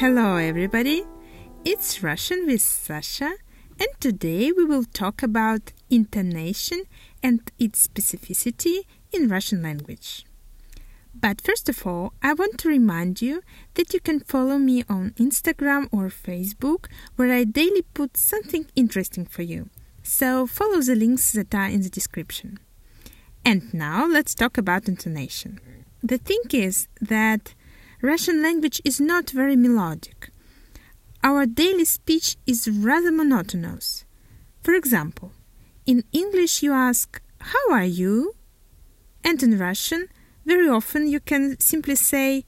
Hello, everybody. It's Russian with Sasha, and today we will talk about intonation and its specificity in Russian language. But first of all, I want to remind you that you can follow me on Instagram or Facebook, where I daily put something interesting for you. So follow the links that are in the description. And now let's talk about intonation. The thing is that Russian language is not very melodic. Our daily speech is rather monotonous. For example, in English you ask, How are you? And in Russian, very often you can simply say,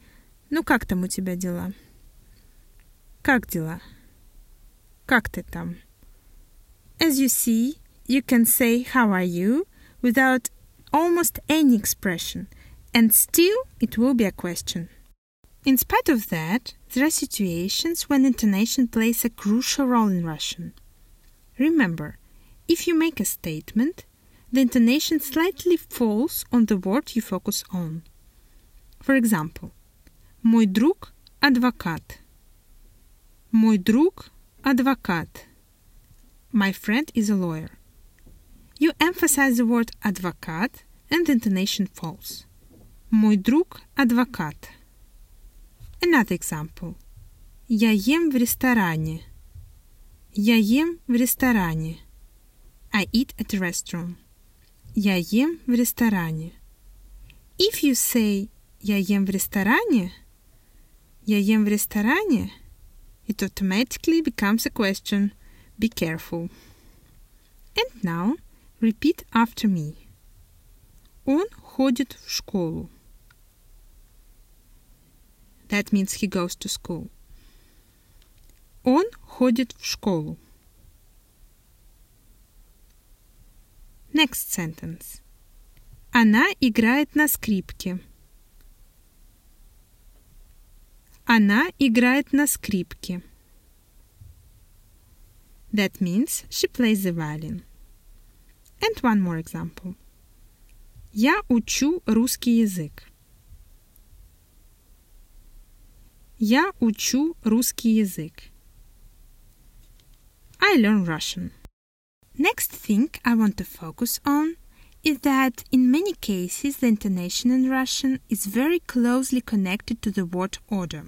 Ну как там у тебя дела? Как дела? Как ты там? As you see, you can say, How are you? without almost any expression, and still it will be a question. In spite of that, there are situations when intonation plays a crucial role in Russian. Remember, if you make a statement, the intonation slightly falls on the word you focus on. For example, Мой друг – адвокат. Мой друг – адвокат. My friend is a lawyer. You emphasize the word адвокат and the intonation falls. Мой друг – адвокат. Another example. Я ем в ресторане. Я ем в ресторане. I eat at a restaurant. Я ем в ресторане. If you say Я ем в ресторане, Я ем в ресторане, it automatically becomes a question. Be careful. And now repeat after me. Он ходит в школу. That means he goes to school. Он ходит в школу. Next sentence. Она играет на скрипке. Она играет на скрипке. That means she plays the violin. And one more example. Я учу русский язык. Я учу русский язык. I learn Russian. Next thing I want to focus on is that in many cases the intonation in Russian is very closely connected to the word order.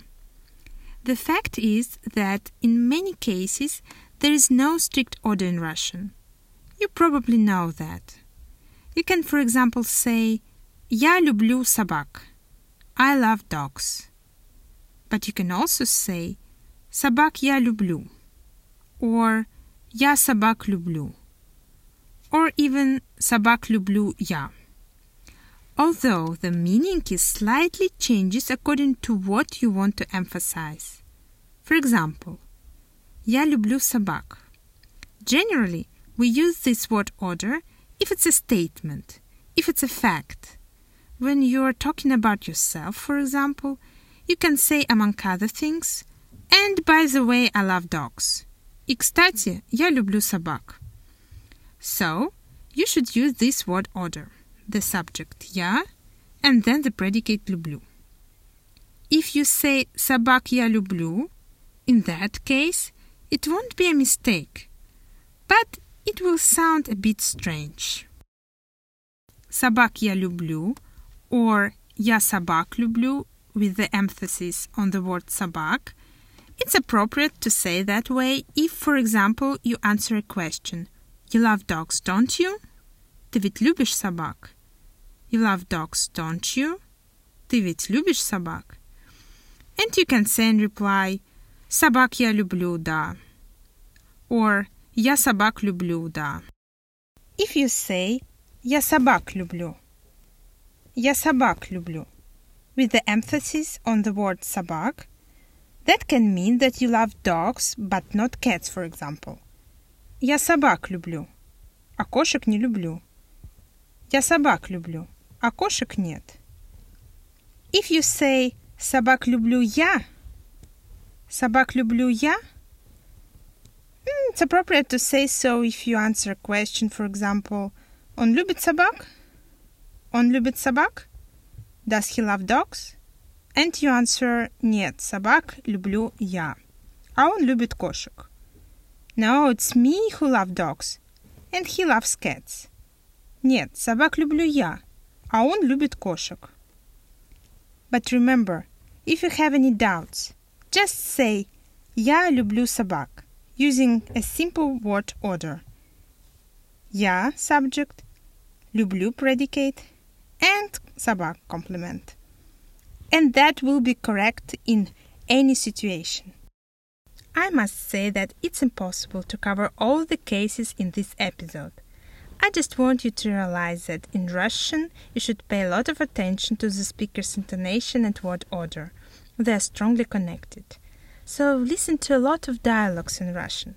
The fact is that in many cases there is no strict order in Russian. You probably know that. You can, for example, say Я люблю собак. I love dogs. But you can also say «собак я люблю» or «я собак люблю» or even «собак люблю я». Although the meaning is slightly changes according to what you want to emphasize. For example, «Я люблю собак». Generally, we use this word order if it's a statement, if it's a fact. When you're talking about yourself, for example, you can say, among other things, and by the way, I love dogs. И, кстати, я люблю собак. So, you should use this word order. The subject «я» and then the predicate «люблю». If you say «собак я люблю», in that case, it won't be a mistake, but it will sound a bit strange. «Собак я люблю» or «я собак люблю» with the emphasis on the word собак, it's appropriate to say that way if, for example, you answer a question. You love dogs, don't you? Ты ведь любишь собак? You love dogs, don't you? Ты ведь любишь собак? And you can say in reply, собак я люблю, да. Or, я собак люблю, да. If you say, я собак люблю, я собак люблю, with the emphasis on the word собак, that can mean that you love dogs, but not cats, for example. Я собак люблю, а кошек не люблю. Я собак люблю, а кошек нет. If you say собак люблю я, собак люблю я, it's appropriate to say so if you answer a question, for example, он любит собак? Он любит собак? Does he love dogs? and you answer «Нет, собак люблю я», а он любит кошек. No, it's me who love dogs, and he loves cats. Нет, собак люблю я, а он любит кошек. But remember, if you have any doubts, just say «Я люблю собак» using a simple word order. Я – subject, люблю – predicate, and sabak complement. And that will be correct in any situation. I must say that it's impossible to cover all the cases in this episode. I just want you to realize that in Russian you should pay a lot of attention to the speaker's intonation and word order. They are strongly connected. So listen to a lot of dialogues in Russian.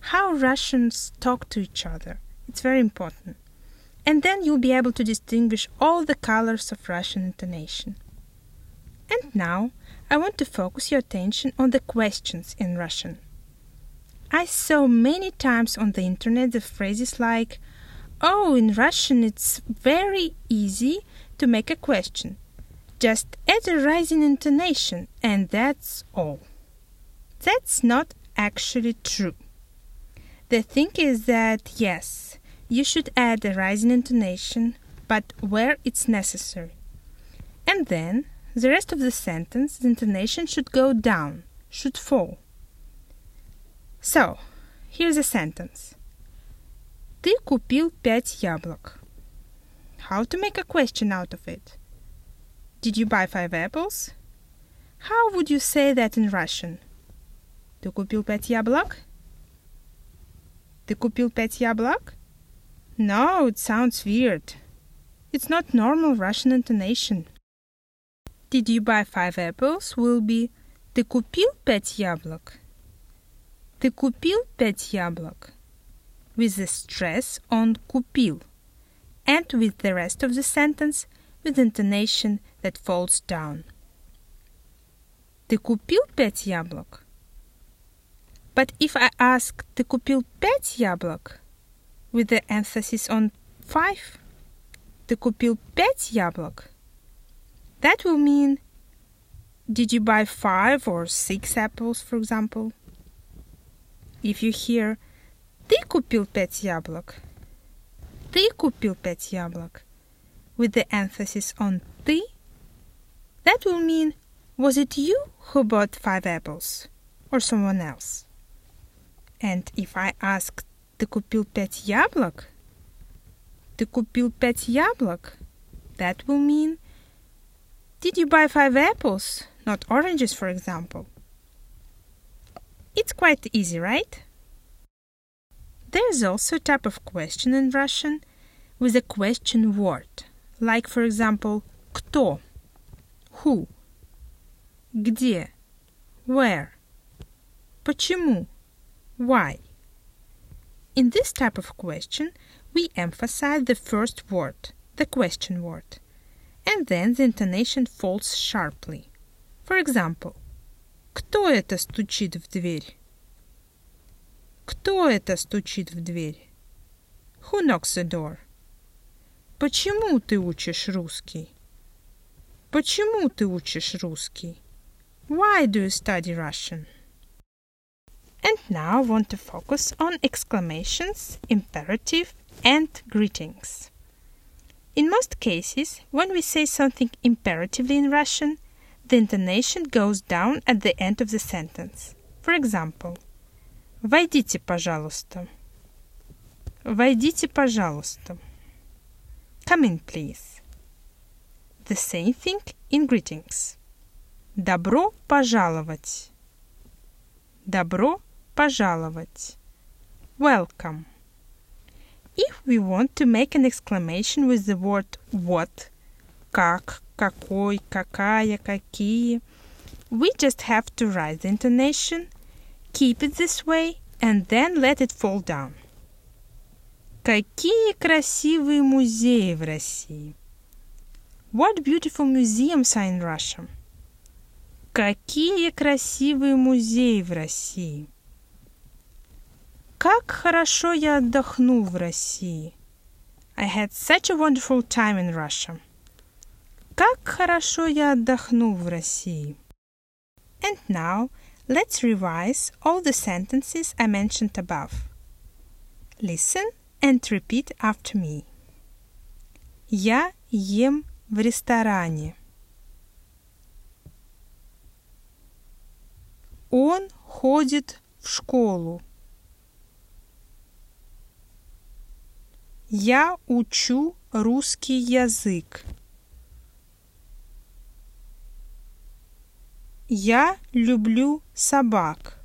How Russians talk to each other. It's very important. And then you'll be able to distinguish all the colors of Russian intonation. And now I want to focus your attention on the questions in Russian. I saw many times on the internet the phrases like, Oh, in Russian it's very easy to make a question. Just add a rising intonation and that's all. That's not actually true. The thing is that, yes, you should add a rising intonation, but where it's necessary. And then, the rest of the sentence, the intonation should go down, should fall. So, here's a sentence. Ты купил пять яблок. How to make a question out of it? Did you buy five apples? How would you say that in Russian? Ты купил пять яблок? Ты купил пять яблок? No, it sounds weird. It's not normal Russian intonation. Did you buy five apples will be Ты купил пять яблок? Ты купил пять яблок? With the stress on купил and with the rest of the sentence with intonation that falls down. Ты купил пять яблок? But if I ask «Ты купил пять яблок?» with the emphasis on five, «Ты купил пять яблок?» That will mean «Did you buy five or six apples, for example?» If you hear «Ты купил пять яблок?» «Ты купил пять яблок?» with the emphasis on «ты», that will mean «Was it you who bought five apples?» or someone else? And if I ask, ты купил пять яблок? Ты купил пять яблок? That will mean, did you buy five apples? Not oranges, for example. It's quite easy, right? There's also a type of question in Russian with a question word, like, for example, кто, who, где, where, почему, why? In this type of question, we emphasize the first word, the question word, and then the intonation falls sharply. For example, Кто это стучит в дверь? Кто это стучит в дверь? Who knocks the door? Почему ты учишь русский? Почему ты учишь русский? Why do you study Russian? And now I want to focus on exclamations, imperative, and greetings. In most cases, when we say something imperatively in Russian, the intonation goes down at the end of the sentence. For example, «Войдите, пожалуйста». «Войдите, пожалуйста». Come in, please. The same thing in greetings. Добро пожаловать. Добро пожаловать. Welcome. If we want to make an exclamation with the word what, как, какой, какая, какие, we just have to rise the intonation, keep it this way, and then let it fall down. Какие красивые музеи в России! What beautiful museums are in Russia! Какие красивые музеи в России! Как хорошо я отдохнул в России. I had such a wonderful time in Russia. Как хорошо я отдохнул в России. And now, let's revise all the sentences I mentioned above. Listen and repeat after me. Я ем в ресторане. Он ходит в школу. Я учу русский язык. Я люблю собак.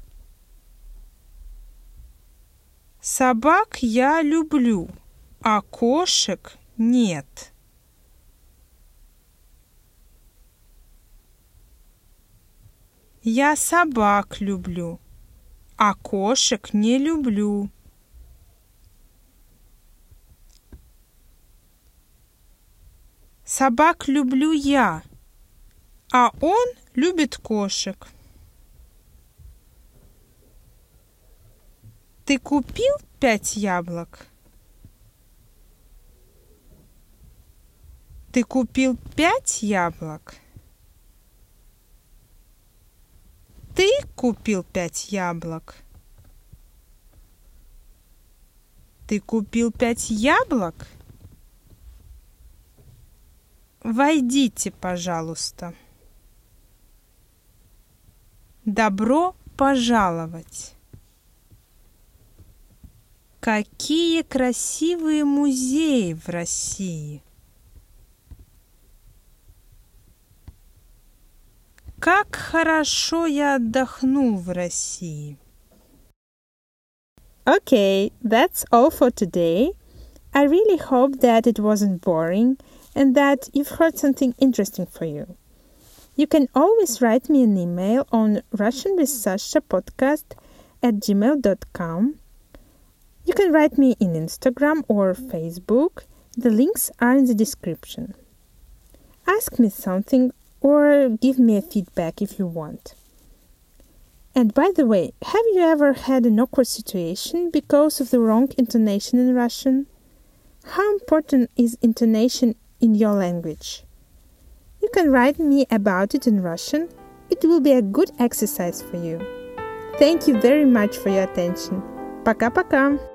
Собак я люблю, а кошек нет. Я собак люблю, а кошек не люблю. Собак люблю я, а он любит кошек. Ты купил пять яблок? Ты купил пять яблок? Ты купил пять яблок? Ты купил пять яблок? Войдите, пожалуйста. Добро пожаловать! Какие красивые музеи в России! Как хорошо я отдохнул в России! Okay, that's all for today. I really hope that it wasn't boring and that you've heard something interesting for you. You can always write me an email on Russian with Sasha podcast at gmail.com. You can write me in Instagram or Facebook. The links are in the description. Ask me something or give me a feedback if you want. And by the way, have you ever had an awkward situation because of the wrong intonation in Russian? How important is intonation in your language? You can write me about it in Russian. It will be a good exercise for you. Thank you very much for your attention. Пока-пока!